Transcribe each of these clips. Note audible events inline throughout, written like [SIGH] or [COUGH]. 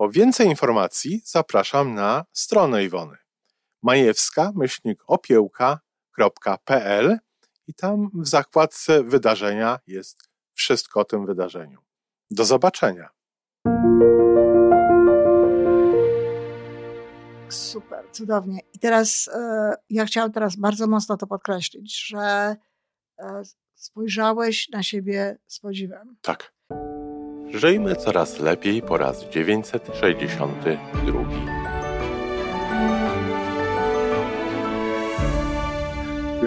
Po więcej informacji zapraszam na stronę Iwony majewska-opiełka.pl i tam w zakładce wydarzenia jest wszystko o tym wydarzeniu. Do zobaczenia. Super, cudownie. I teraz e, ja chciałam teraz bardzo mocno to podkreślić, że e, spojrzałeś na siebie z podziwem. Tak. Żyjmy coraz lepiej po raz 962.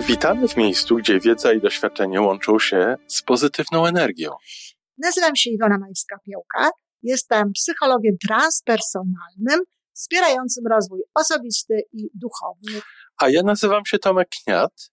Witamy w miejscu, gdzie wiedza i doświadczenie łączą się z pozytywną energią. Nazywam się Iwona Majewska-Piołka. Jestem psychologiem transpersonalnym, wspierającym rozwój osobisty i duchowy. A ja nazywam się Tomek Kniat.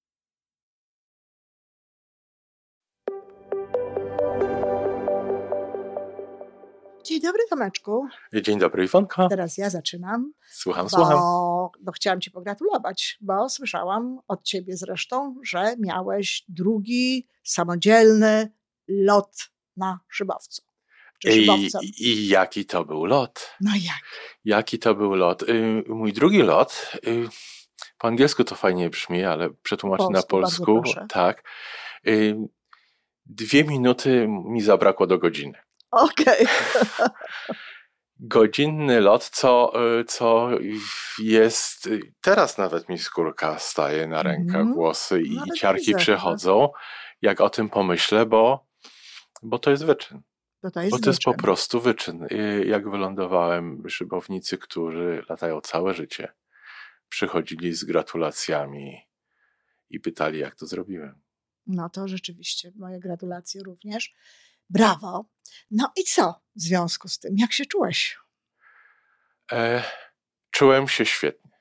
Dzień dobry, Tomeczku. Dzień dobry, Iwonka. Teraz ja zaczynam. Słucham, bo, słucham. No, chciałam Ci pogratulować, bo słyszałam od Ciebie zresztą, że miałeś drugi samodzielny lot na szybowcu. I. I jaki to był lot? No jak? Jaki to był lot? Y, mój drugi lot, y, po angielsku to fajnie brzmi, ale przetłumaczę na Polsku. Tak. Y, Dwie minuty mi zabrakło do godziny. Okej. godzinny lot, co, y, co jest. y, Teraz nawet mi skórka staje na rękach, Mhm. włosy i Nawet ciarki widzę, przychodzą, jak o tym pomyślę, bo, bo to jest wyczyn. To to jest Bo to jest po prostu wyczyn. Y, Jak wylądowałem, szybownicy, którzy latają całe życie, przychodzili z gratulacjami i pytali, jak to zrobiłem. No to rzeczywiście, moje gratulacje również. Brawo. No i co w związku z tym? Jak się czułeś? E, czułem się świetnie.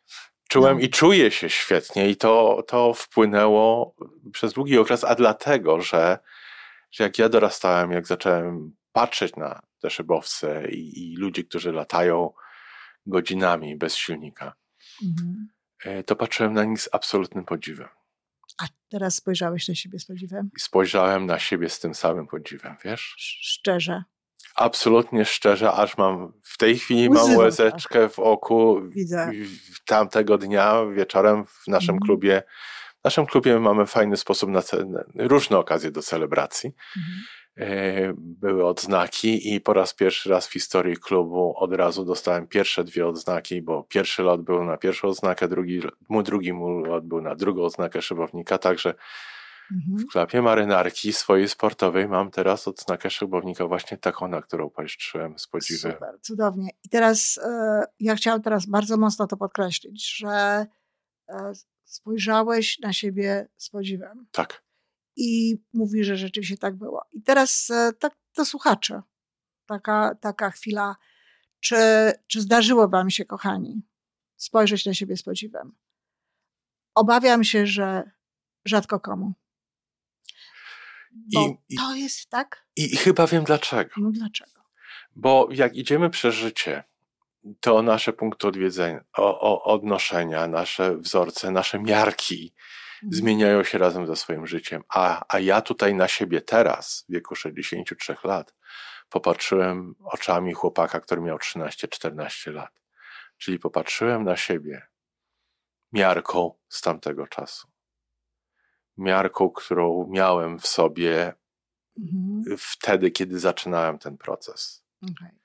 Czułem No. i czuję się świetnie, i to, to wpłynęło przez długi okres, a dlatego, że, że jak ja dorastałem, jak zacząłem patrzeć na te szybowce i, i ludzi, którzy latają godzinami bez silnika, Mhm. e, to patrzyłem na nich z absolutnym podziwem. A teraz spojrzałeś na siebie z podziwem? Spojrzałem na siebie z tym samym podziwem, wiesz? Sz- Szczerze. Absolutnie szczerze, aż mam w tej chwili mam Łzy w łezeczkę w oku. Widzę. tamtego dnia wieczorem w naszym Mhm. klubie. W naszym klubie mamy fajny sposób na różne okazje do celebracji. Mhm. E, Były odznaki i po raz pierwszy raz w historii klubu od razu dostałem pierwsze dwie odznaki, bo pierwszy lot był na pierwszą odznakę, drugi, mój drugi mój lot był na drugą odznakę szybownika, także Mhm. w klapie marynarki swojej sportowej mam teraz odznakę szybownika właśnie taką, na którą patrzyłem z podziwem. Super, cudownie. I teraz e, ja chciałam teraz bardzo mocno to podkreślić, że e, spojrzałeś na siebie z podziwem Tak. I mówi, że rzeczywiście tak było. I teraz e, tak do słuchaczy, taka, taka chwila, czy, czy zdarzyło wam się, kochani, spojrzeć na siebie z podziwem? Obawiam się, że rzadko komu. Bo I- i- to jest tak? I chyba wiem dlaczego. No dlaczego? Bo jak idziemy przez życie, to nasze punkty odwiedzenia, o, o, odnoszenia, nasze wzorce, nasze miarki. Zmieniają się razem ze swoim życiem. A, a ja tutaj na siebie teraz, w wieku 63 lat, popatrzyłem oczami chłopaka, który miał 13-14 lat. Czyli popatrzyłem na siebie miarką z tamtego czasu. Miarką, którą miałem w sobie Mhm. wtedy, kiedy zaczynałem ten proces. Okej.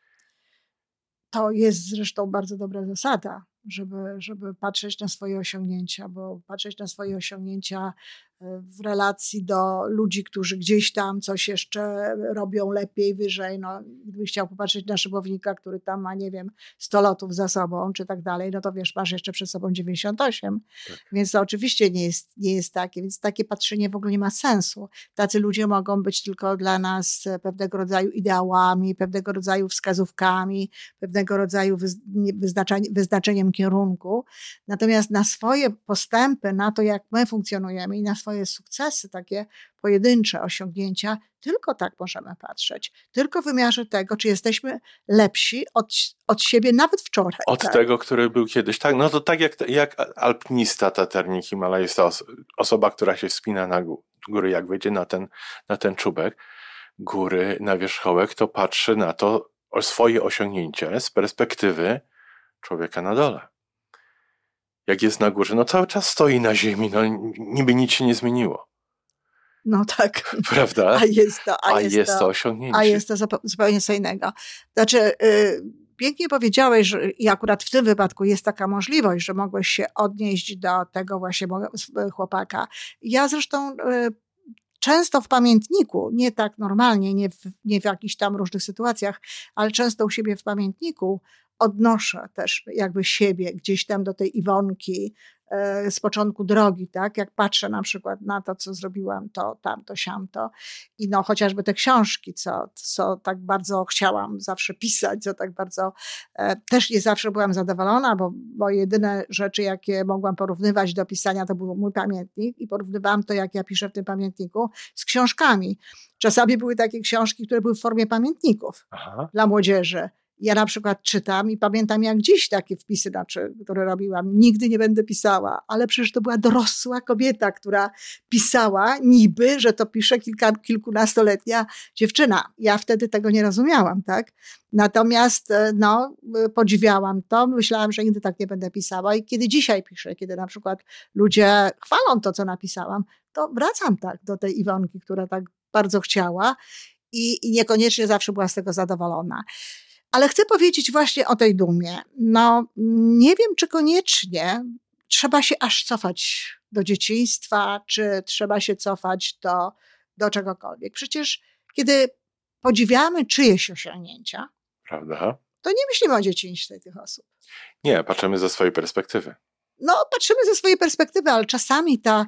To jest zresztą bardzo dobra zasada, żeby, żeby patrzeć na swoje osiągnięcia, bo patrzeć na swoje osiągnięcia w relacji do ludzi, którzy gdzieś tam coś jeszcze robią lepiej, wyżej. No, gdybyś chciał popatrzeć na szybownika, który tam ma, nie wiem, 100 lotów za sobą, czy tak dalej, no to wiesz, masz jeszcze przed sobą 98. Tak. Więc to oczywiście nie jest, nie jest takie, więc takie patrzenie w ogóle nie ma sensu. Tacy ludzie mogą być tylko dla nas pewnego rodzaju ideałami, pewnego rodzaju wskazówkami, pewnego rodzaju wyznaczeniem kierunku. Natomiast na swoje postępy, na to, jak my funkcjonujemy i na swoje sukcesy, takie pojedyncze osiągnięcia, tylko tak możemy patrzeć. Tylko w wymiarze tego, czy jesteśmy lepsi od, od siebie nawet wczoraj. Od tak? tego, który był kiedyś. Tak, no to tak jak, jak alpinista taternik himalajista, osoba, która się wspina na góry, jak wejdzie na ten, na ten czubek góry, na wierzchołek, to patrzy na to swoje osiągnięcie z perspektywy człowieka na dole jak jest na górze, no cały czas stoi na ziemi, no niby nic się nie zmieniło. No tak. [LAUGHS] Prawda? A jest to, a, a jest, jest, to, osiągnięcie. A jest to zupełnie co innego. Znaczy, yy, pięknie powiedziałeś, że i akurat w tym wypadku jest taka możliwość, że mogłeś się odnieść do tego właśnie chłopaka. Ja zresztą yy, często w pamiętniku, nie tak normalnie, nie w, nie w jakichś tam różnych sytuacjach, ale często u siebie w pamiętniku odnoszę też jakby siebie gdzieś tam do tej Iwonki e, z początku drogi, tak? Jak patrzę na przykład na to, co zrobiłam, to, tamto, siamto i no chociażby te książki, co, co tak bardzo chciałam zawsze [LAUGHS] pisać, co tak bardzo e, też nie zawsze byłam zadowolona, bo, bo jedyne rzeczy, jakie mogłam porównywać do pisania, to był mój pamiętnik i porównywałam to, jak ja piszę w tym pamiętniku z książkami. Czasami były takie książki, które były w formie pamiętników Aha. dla młodzieży ja na przykład czytam i pamiętam jak dziś takie wpisy, znaczy, które robiłam. Nigdy nie będę pisała, ale przecież to była dorosła kobieta, która pisała niby, że to pisze kilka, kilkunastoletnia dziewczyna. Ja wtedy tego nie rozumiałam, tak? Natomiast e, no, e, podziwiałam to, myślałam, że nigdy tak nie będę pisała i kiedy dzisiaj piszę, kiedy na przykład ludzie chwalą to, co napisałam, to wracam tak do tej Iwonki, która tak bardzo chciała i, i niekoniecznie zawsze była z tego zadowolona. Ale chcę powiedzieć właśnie o tej dumie. No, nie wiem, czy koniecznie trzeba się aż cofać do dzieciństwa, czy trzeba się cofać do, do czegokolwiek. Przecież kiedy podziwiamy czyjeś osiągnięcia, Prawda? to nie myślimy o dzieciństwie tych osób. Nie, patrzymy ze swojej perspektywy. No, patrzymy ze swojej perspektywy, ale czasami ta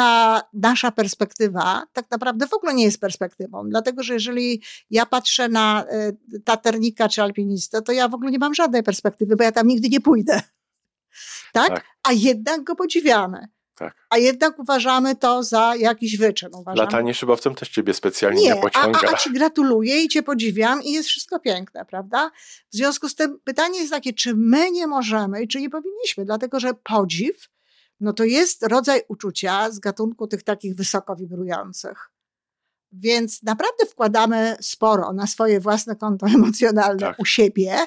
ta nasza perspektywa tak naprawdę w ogóle nie jest perspektywą, dlatego że jeżeli ja patrzę na y, taternika czy alpinistę, to ja w ogóle nie mam żadnej perspektywy, bo ja tam nigdy nie pójdę. [LAUGHS] Tak? tak. A jednak go podziwiamy. Tak. A jednak uważamy to za jakiś wyczyn. Uważamy... Latanie szybowcem też ciebie specjalnie nie, nie pociąga. A, a ci gratuluję i cię podziwiam i jest wszystko piękne, prawda? W związku z tym pytanie jest takie, czy my nie możemy i czy nie powinniśmy, dlatego że podziw no to jest rodzaj uczucia z gatunku tych takich wysoko wibrujących. Więc naprawdę wkładamy sporo na swoje własne konto [LAUGHS] emocjonalne tak. u siebie,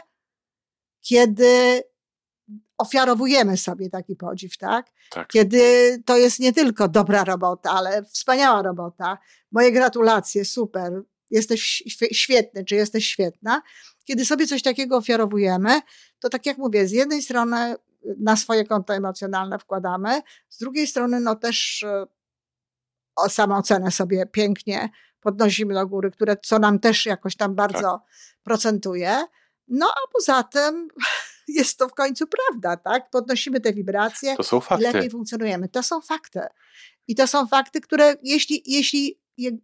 kiedy ofiarowujemy sobie taki podziw, tak? tak? Kiedy to jest nie tylko dobra robota, ale wspaniała robota. Moje gratulacje, super, jesteś świetny, czy jesteś świetna. Kiedy sobie coś takiego ofiarowujemy, to tak jak mówię, z jednej strony na swoje konto emocjonalne wkładamy. Z drugiej strony, no też e, o samoocenę sobie pięknie podnosimy do góry, które, co nam też jakoś tam bardzo tak. procentuje. No a poza tym [LAUGHS] jest to w końcu prawda, tak? Podnosimy te wibracje to są fakty. lepiej funkcjonujemy. To są fakty. I to są fakty, które jeśli, jeśli,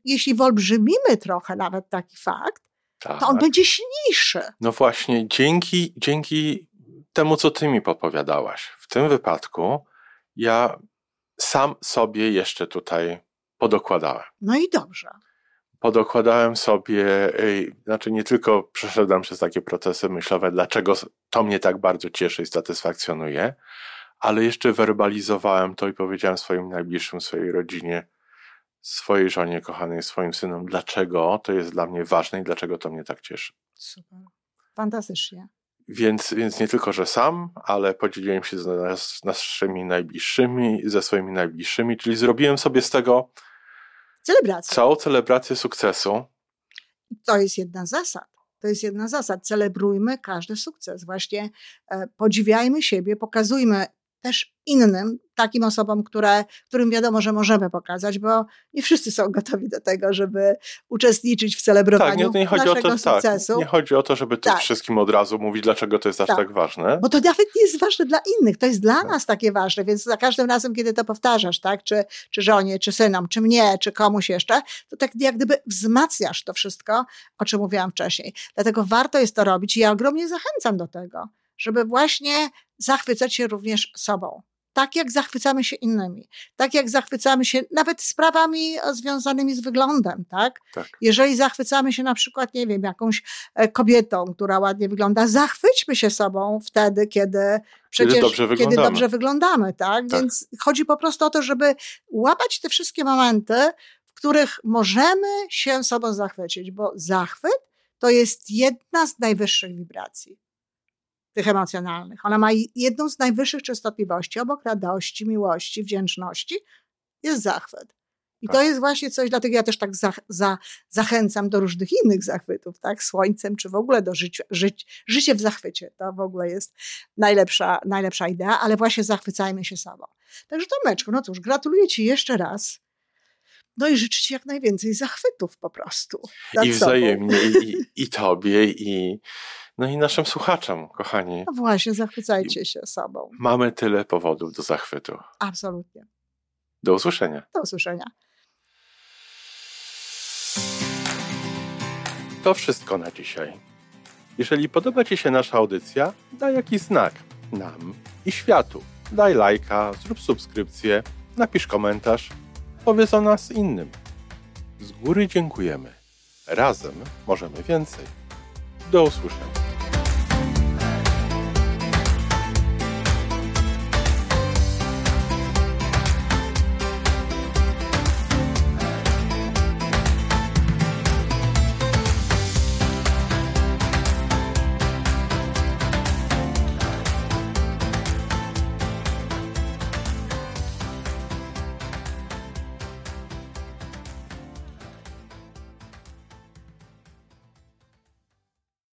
jeśli wyolbrzymimy trochę nawet taki fakt, tak. to on tak. będzie silniejszy. No właśnie, dzięki, dzięki temu, co ty mi podpowiadałaś. W tym wypadku ja sam sobie jeszcze tutaj podokładałem. No i dobrze. Podokładałem sobie, znaczy nie tylko przeszedłem przez takie procesy myślowe, dlaczego to mnie tak bardzo cieszy i satysfakcjonuje, ale jeszcze werbalizowałem to i powiedziałem swoim najbliższym, swojej rodzinie, swojej żonie kochanej, swoim synom, dlaczego to jest dla mnie ważne i dlaczego to mnie tak cieszy. Super. Fantastycznie. Więc, więc nie tylko, że sam, ale podzieliłem się z nas, naszymi najbliższymi, ze swoimi najbliższymi, czyli zrobiłem sobie z tego celebrację. całą celebrację sukcesu. To jest jedna z zasad. To jest jedna z zasad. Celebrujmy każdy sukces. Właśnie e, podziwiajmy siebie, pokazujmy też innym, takim osobom, które, którym wiadomo, że możemy pokazać, bo nie wszyscy są gotowi do tego, żeby uczestniczyć w celebrowaniu tak, nie, nie chodzi naszego o to, sukcesu. Tak, nie chodzi o to, żeby to Tak. wszystkim od razu mówić, dlaczego to jest aż Tak. tak ważne. Bo to nawet nie jest ważne dla innych, to jest dla Tak. nas takie ważne, więc za każdym razem, kiedy to powtarzasz, tak, czy, czy żonie, czy synom, czy mnie, czy komuś jeszcze, to tak jak gdyby wzmacniasz to wszystko, o czym mówiłam wcześniej. Dlatego warto jest to robić i ja ogromnie zachęcam do tego, żeby właśnie zachwycać się również sobą. Tak jak zachwycamy się innymi, tak jak zachwycamy się nawet sprawami e, związanymi z wyglądem, tak? Tak. Jeżeli zachwycamy się na przykład, nie wiem, jakąś e, kobietą, która ładnie wygląda, zachwyćmy się sobą wtedy, kiedy przecież dobrze kiedy wyglądamy. dobrze wyglądamy, tak? Tak. Więc chodzi po prostu o to, żeby łapać te wszystkie momenty, w których możemy się sobą zachwycić, bo zachwyt to jest jedna z najwyższych wibracji tych emocjonalnych. Ona ma jedną z najwyższych częstotliwości, obok radości, miłości, wdzięczności, jest zachwyt. I Tak. to jest właśnie coś, dlatego ja też tak za, za, zachęcam do różnych innych zachwytów, tak? Słońcem, czy w ogóle do życia, żyć, życie w zachwycie. To w ogóle jest najlepsza, najlepsza idea, ale właśnie zachwycajmy się sobą. Także Tomeczku, no cóż, gratuluję Ci jeszcze raz. No i życzę Ci jak najwięcej zachwytów po prostu. I wzajemnie, i, i, i tobie, i, no i naszym słuchaczom, kochani. No właśnie, zachwycajcie się sobą. Mamy tyle powodów do zachwytu. Absolutnie. Do usłyszenia. Do usłyszenia. To wszystko na dzisiaj. Jeżeli podoba Ci się nasza audycja, daj jakiś znak nam i światu. Daj lajka, zrób subskrypcję, napisz komentarz, powiedz o nas innym. Z góry dziękujemy. Razem możemy więcej. Do usłyszenia.